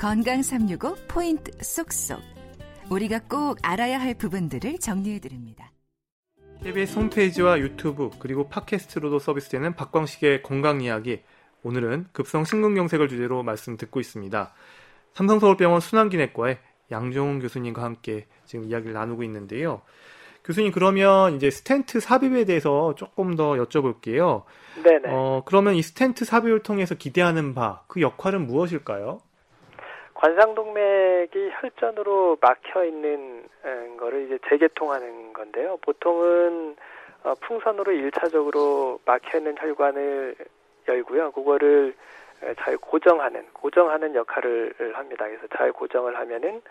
건강 365 포인트 쏙쏙. 우리가 꼭 알아야 할 부분들을 정리해 드립니다. KBS 홈페이지와 유튜브 그리고 팟캐스트로도 서비스되는 박광식의 건강 이야기. 오늘은 급성 심근경색을 주제로 말씀 듣고 있습니다. 삼성서울병원 순환기내과의 양종훈 교수님과 함께 지금 이야기를 나누고 있는데요. 교수님 그러면 이제 스텐트 삽입에 대해서 조금 더 여쭤볼게요. 네네. 어, 그러면 이 스텐트 삽입을 통해서 기대하는 바 그 역할은 무엇일까요? 관상동맥이 혈전으로 막혀 있는 거를 이제 재개통하는 건데요. 보통은 어, 풍선으로 일차적으로 막혀 있는 혈관을 열고요. 그거를 잘 고정하는 고정하는 역할을 합니다. 그래서 잘 고정을 하면은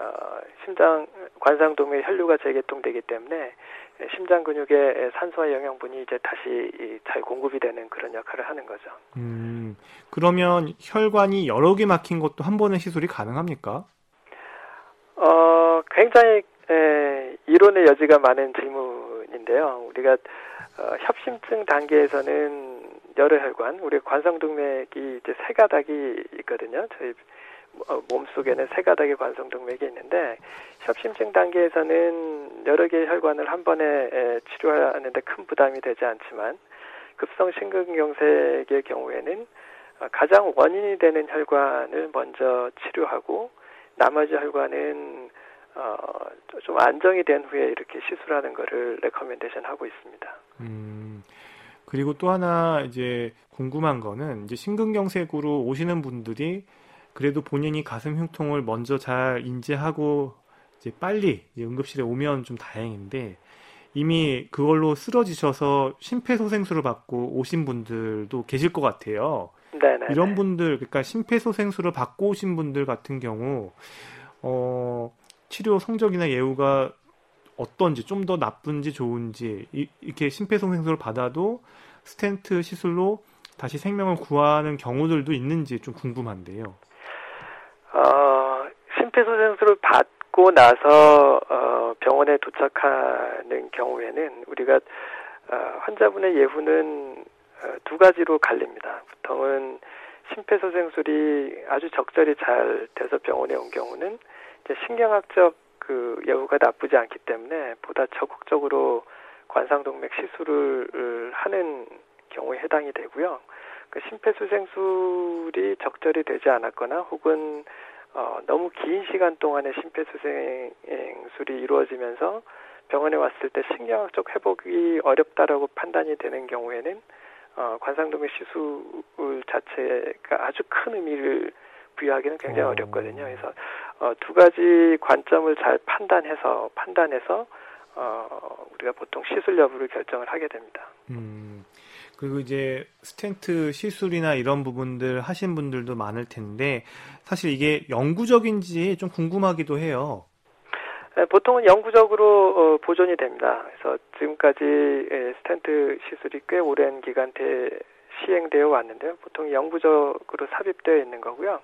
어, 심장 관상동맥 혈류가 재개통되기 때문에 심장 근육에 산소와 영양분이 이제 다시 잘 공급이 되는 그런 역할을 하는 거죠. 음, 그러면 혈관이 여러 개 막힌 것도 한 번에 시술이 가능합니까? 어, 굉장히 에, 이론의 여지가 많은 질문인데요. 우리가 어, 협심증 단계에서는 여러 혈관, 우리 관상동맥이 이제 세 가닥이 있거든요. 저희 어, 몸속에는 세 가닥의 관성동맥이 있는데 협심증 단계에서는 여러 개의 혈관을 한 번에 치료하는데 큰 부담이 되지 않지만 급성 심근경색의 경우에는 어, 가장 원인이 되는 혈관을 먼저 치료하고 나머지 혈관은 어, 좀 안정이 된 후에 이렇게 시술하는 거를 recommendation 하고 있습니다. 음, 그리고 또 하나 이제 궁금한 거는 이제 심근경색으로 오시는 분들이 그래도 본인이 가슴 흉통을 먼저 잘 인지하고 이제 빨리 이제 응급실에 오면 좀 다행인데 이미 그걸로 쓰러지셔서 심폐소생술을 받고 오신 분들도 계실 것 같아요. 네네. 이런 분들, 그러니까 심폐소생술을 받고 오신 분들 같은 경우, 어, 치료 성적이나 예후가 어떤지, 좀 더 나쁜지 좋은지, 이, 이렇게 심폐소생술을 받아도 스텐트 시술로 다시 생명을 구하는 경우들도 있는지 좀 궁금한데요. 어, 심폐소생술을 받고 나서 어, 병원에 도착하는 경우에는 우리가 어, 환자분의 예후는 어, 두 가지로 갈립니다. 보통은 심폐소생술이 아주 적절히 잘 돼서 병원에 온 경우는 이제 신경학적 그 예후가 나쁘지 않기 때문에 보다 적극적으로 관상동맥 시술을 하는 경우에 해당이 되고요. 그 심폐소생술이 적절히 되지 않았거나 혹은 어, 너무 긴 시간 동안의 심폐소생술이 이루어지면서 병원에 왔을 때 신경학적 회복이 어렵다라고 판단이 되는 경우에는 어, 관상동맥 시술 자체가 아주 큰 의미를 부여하기는 굉장히 어. 어렵거든요. 그래서 어, 두 가지 관점을 잘 판단해서 판단해서 어, 우리가 보통 시술 여부를 결정을 하게 됩니다. 음. 그리고 이제 스텐트 시술이나 이런 부분들 하신 분들도 많을 텐데 사실 이게 영구적인지 좀 궁금하기도 해요. 네, 보통은 영구적으로 어, 보존이 됩니다. 그래서 지금까지 예, 스텐트 시술이 꽤 오랜 기간 대 시행되어 왔는데요. 보통 영구적으로 삽입되어 있는 거고요.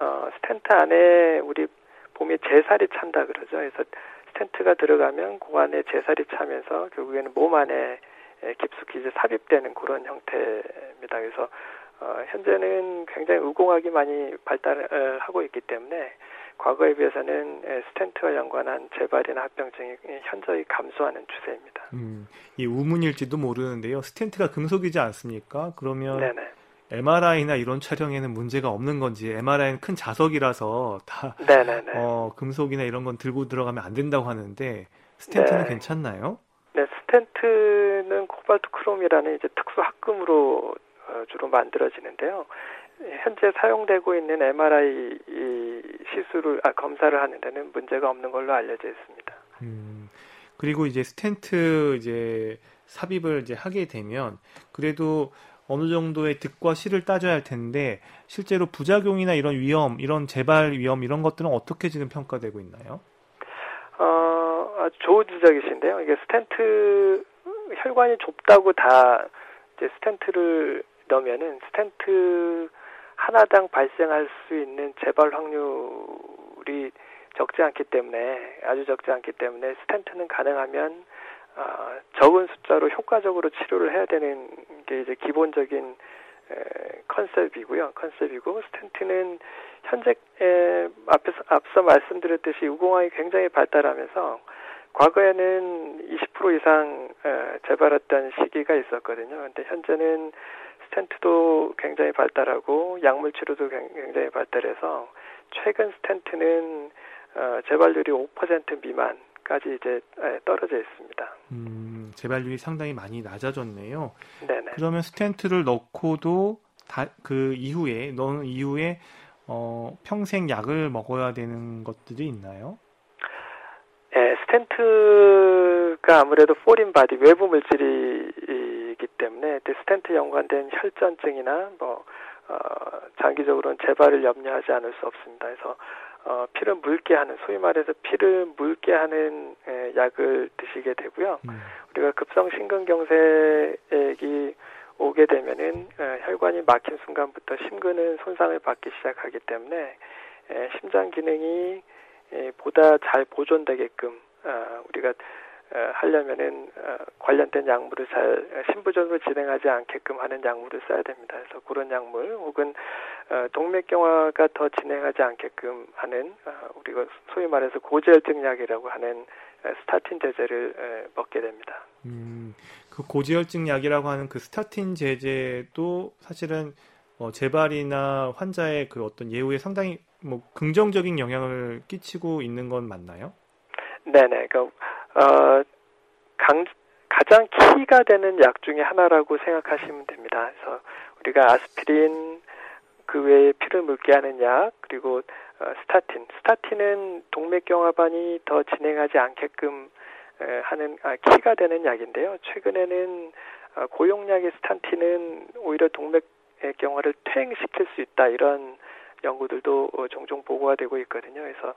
어, 스텐트 안에 우리 몸에 제살이 찬다 그러죠. 그래서 스텐트가 들어가면 그 안에 제살이 차면서 결국에는 몸 안에 예, 깊숙이 이제 삽입되는 그런 형태입니다. 그래서 어, 현재는 굉장히 의공학이 많이 발달하고 있기 때문에 과거에 비해서는 예, 스텐트와 연관한 재발이나 합병증이 현저히 감소하는 추세입니다. 음, 이 우문일지도 모르는데요. 스텐트가 금속이지 않습니까? 그러면 네네. MRI나 이런 촬영에는 문제가 없는 건지 MRI는 큰 자석이라서 다 네네네. 어, 금속이나 이런 건 들고 들어가면 안 된다고 하는데 스텐트는 네. 괜찮나요? 네, 스텐트는 코발트 크롬이라는 이제 특수 합금으로 어, 주로 만들어지는데요. 현재 사용되고 있는 MRI 시술을 아, 검사를 하는 데는 문제가 없는 걸로 알려져 있습니다. 음, 그리고 이제 스텐트 이제 삽입을 이제 하게 되면 그래도 어느 정도의 득과 실을 따져야 할 텐데 실제로 부작용이나 이런 위험, 이런 재발 위험 이런 것들은 어떻게 지금 평가되고 있나요? 어, 좋은 지적이신데요. 이게 스텐트 혈관이 좁다고 다 이제 스텐트를 넣으면은 스텐트 하나당 발생할 수 있는 재발 확률이 적지 않기 때문에 아주 적지 않기 때문에 스텐트는 가능하면 어, 적은 숫자로 효과적으로 치료를 해야 되는 게 이제 기본적인 컨셉이고요. 컨셉이고 스텐트는 현재 에, 앞에서 앞서 말씀드렸듯이 우공학이 굉장히 발달하면서 과거에는 20% 이상 에, 재발했던 시기가 있었거든요. 근데 현재는 스텐트도 굉장히 발달하고 약물 치료도 굉장히 발달해서 최근 스텐트는 어, 재발률이 5% 미만까지 이제 떨어져 있습니다. 음, 재발률이 상당히 많이 낮아졌네요. 네네. 그러면 스텐트를 넣고도 다, 그 이후에 넣은 이후에 어, 평생 약을 먹어야 되는 것들이 있나요? 네, 스텐트가 아무래도 foreign body 외부 물질이기 때문에 스텐트 연관된 혈전증이나 뭐 어, 장기적으로는 재발을 염려하지 않을 수 없습니다. 그래서 어, 피를 묽게 하는 소위 말해서 피를 묽게 하는 에, 약을 드시게 되고요. 음. 우리가 급성 심근경색이 오게 되면은 에, 혈관이 막힌 순간부터 심근은 손상을 받기 시작하기 때문에 에, 심장 기능이 에, 보다 잘 보존되게끔 어, 우리가 어, 하려면은 어, 관련된 약물을 잘 신부전으로 진행하지 않게끔 하는 약물을 써야 됩니다. 그래서 그런 약물 혹은 어, 동맥경화가 더 진행하지 않게끔 하는 우리가 소위 말해서 고지혈증 약이라고 하는 스타틴 제제를 먹게 됩니다. 음, 그 고지혈증 약이라고 하는 그 스타틴 제제도 사실은 어, 재발이나 환자의 그 어떤 예후에 상당히 뭐 긍정적인 영향을 끼치고 있는 건 맞나요? 네네. 그 어, 강, 가장 키가 되는 약 중에 하나라고 생각하시면 됩니다. 그래서 우리가 아스피린 그 외에 피를 묽게 하는 약 그리고 어, 스타틴. 스타틴은 동맥경화반이 더 진행하지 않게끔 에, 하는 아, 키가 되는 약인데요. 최근에는 어, 고용약의 스타틴은 오히려 동맥경화를 퇴행시킬 수 있다 이런 연구들도 어, 종종 보고가 되고 있거든요. 그래서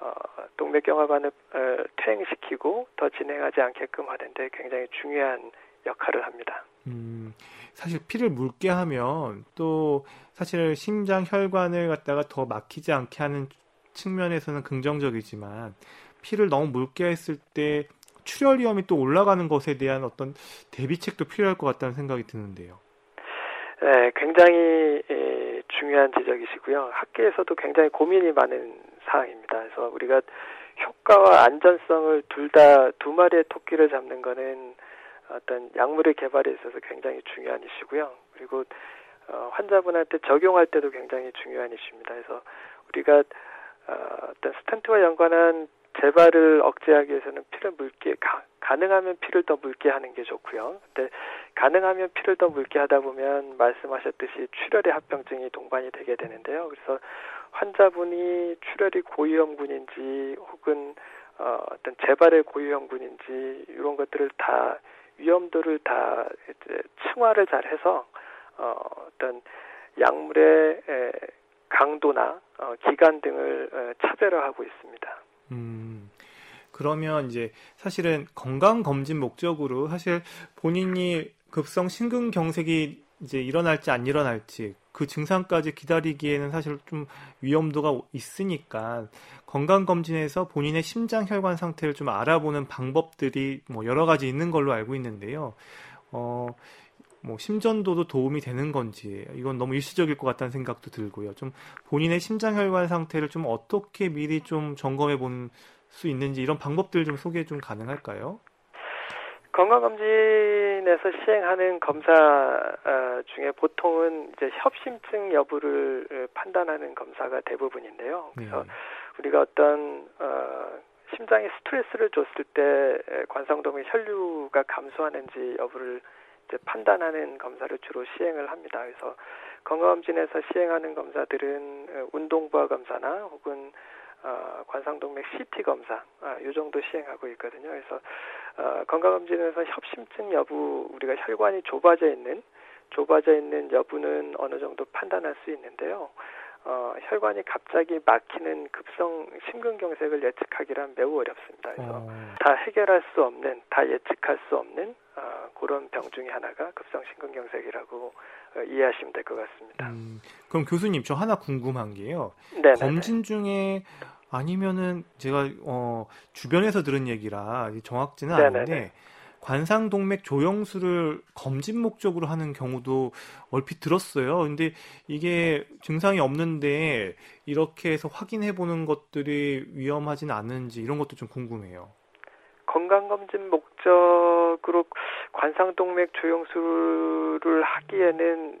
어, 동맥경화반을 어, 퇴행시키고 더 진행하지 않게끔 하는데 굉장히 중요한 역할을 합니다. 음, 사실 피를 묽게 하면 또 사실 심장 혈관을 갖다가 더 막히지 않게 하는 측면에서는 긍정적이지만 피를 너무 묽게 했을 때 출혈 위험이 또 올라가는 것에 대한 어떤 대비책도 필요할 것 같다는 생각이 드는데요. 네, 굉장히 에, 중요한 지적이시고요. 학계에서도 굉장히 고민이 많은 사항입니다. 그래서 우리가 효과와 안전성을 둘 다 두 마리의 토끼를 잡는 거는 어떤 약물의 개발에 있어서 굉장히 중요한 이슈고요. 그리고 어, 환자분한테 적용할 때도 굉장히 중요한 이슈입니다. 그래서 우리가 어, 어떤 스탠트와 연관한 재발을 억제하기 위해서는 피를 묽게 가, 가능하면 피를 더 묽게 하는 게 좋고요. 근데 가능하면 피를 더 묽게 하다 보면 말씀하셨듯이 출혈의 합병증이 동반이 되게 되는데요. 그래서 환자분이 출혈이 고위험군인지 혹은 어, 어떤 재발의 고위험군인지 이런 것들을 다 위험도를 다 이제 층화를 잘 해서 어, 어떤 약물의 에, 강도나 어, 기간 등을 에, 차별화 하고 있습니다. 음. 그러면 이제 사실은 건강 검진 목적으로 사실 본인이 급성 심근경색이 이제 일어날지 안 일어날지 그 증상까지 기다리기에는 사실 좀 위험도가 있으니까 건강검진에서 본인의 심장 혈관 상태를 좀 알아보는 방법들이 뭐 여러 가지 있는 걸로 알고 있는데요. 어, 뭐 심전도도 도움이 되는 건지 이건 너무 일시적일 것 같다는 생각도 들고요. 좀 본인의 심장 혈관 상태를 좀 어떻게 미리 좀 점검해 볼 수 있는지 이런 방법들 좀 소개 좀 가능할까요? 건강검진에서 시행하는 검사 어, 중에 보통은 이제 협심증 여부를 어, 판단하는 검사가 대부분인데요. 그래서 네. 우리가 어떤 어, 심장에 스트레스를 줬을 때 관상동의 혈류가 감소하는지 여부를 이제 판단하는 검사를 주로 시행을 합니다. 그래서 건강검진에서 시행하는 검사들은 어, 운동부하 검사나 혹은 어, 관상동맥 CT 검사 아, 이 정도 시행하고 있거든요. 그래서 어, 건강검진에서 협심증 여부 우리가 혈관이 좁아져 있는 좁아져 있는 여부는 어느 정도 판단할 수 있는데요. 어, 혈관이 갑자기 막히는 급성 심근경색을 예측하기란 매우 어렵습니다. 그래서 어. 다 해결할 수 없는, 다 예측할 수 없는 어, 그런 병 중에 하나가 급성 심근경색이라고 어, 이해하시면 될 것 같습니다. 음, 그럼 교수님 저 하나 궁금한 게요. 네네네. 검진 중에 아니면은 제가 어, 주변에서 들은 얘기라 정확지는 네네네. 않은데 관상동맥 조영수를 검진 목적으로 하는 경우도 얼핏 들었어요. 근데 이게 증상이 없는데 이렇게 해서 확인해 보는 것들이 위험하진 않은지 이런 것도 좀 궁금해요. 건강검진 목적으로 관상동맥 조영수를 하기에는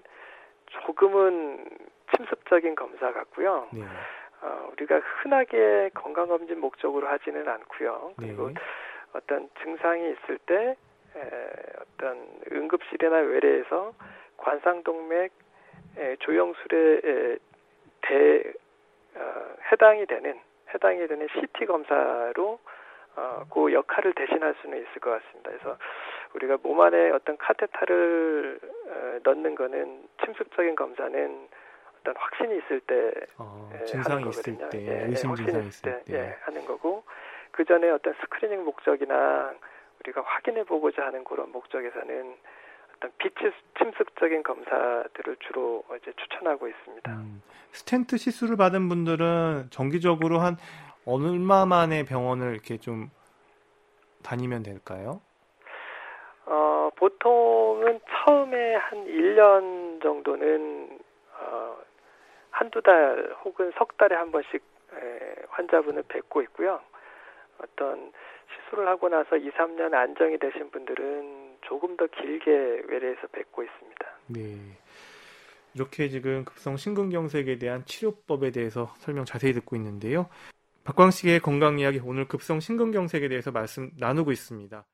조금은 침습적인 검사 같고요. 네. 어, 우리가 흔하게 건강검진 목적으로 하지는 않고요. 그리고 네. 어떤 증상이 있을 때 에, 어떤 응급실이나 외래에서 관상동맥 에, 조영술에 에, 대 어, 해당이 되는 해당이 되는 CT 검사로 어, 그 역할을 대신할 수는 있을 것 같습니다. 그래서 우리가 몸 안에 어떤 카테타를 어, 넣는 거는 침습적인 검사는 어떤 확신이 있을 때 어, 증상이 있을 때 예, 의심 증상이 있을 때, 때. 예, 하는 거고 그 전에 어떤 screening 목적이나 우리가 확인해 보고자 하는 그런 목적에서는 어떤 비침습적인 검사들을 주로 이제 추천하고 있습니다. 음, 스텐트 시술을 받은 분들은 정기적으로 한 얼마 만에 병원을 이렇게 좀 다니면 될까요? 어, 보통은 처음에 한 1년 정도는 어, 한두 달 혹은 석 달에 한 번씩 에, 환자분을 뵙고 있고요. 어떤 시술을 하고 나서 2, 3년 안정이 되신 분들은 조금 더 길게 외래에서 뵙고 있습니다. 네. 이렇게 지금 급성 심근경색에 대한 치료법에 대해서 설명 자세히 듣고 있는데요. 박광식의 건강 이야기 오늘 급성 심근경색에 대해서 말씀 나누고 있습니다.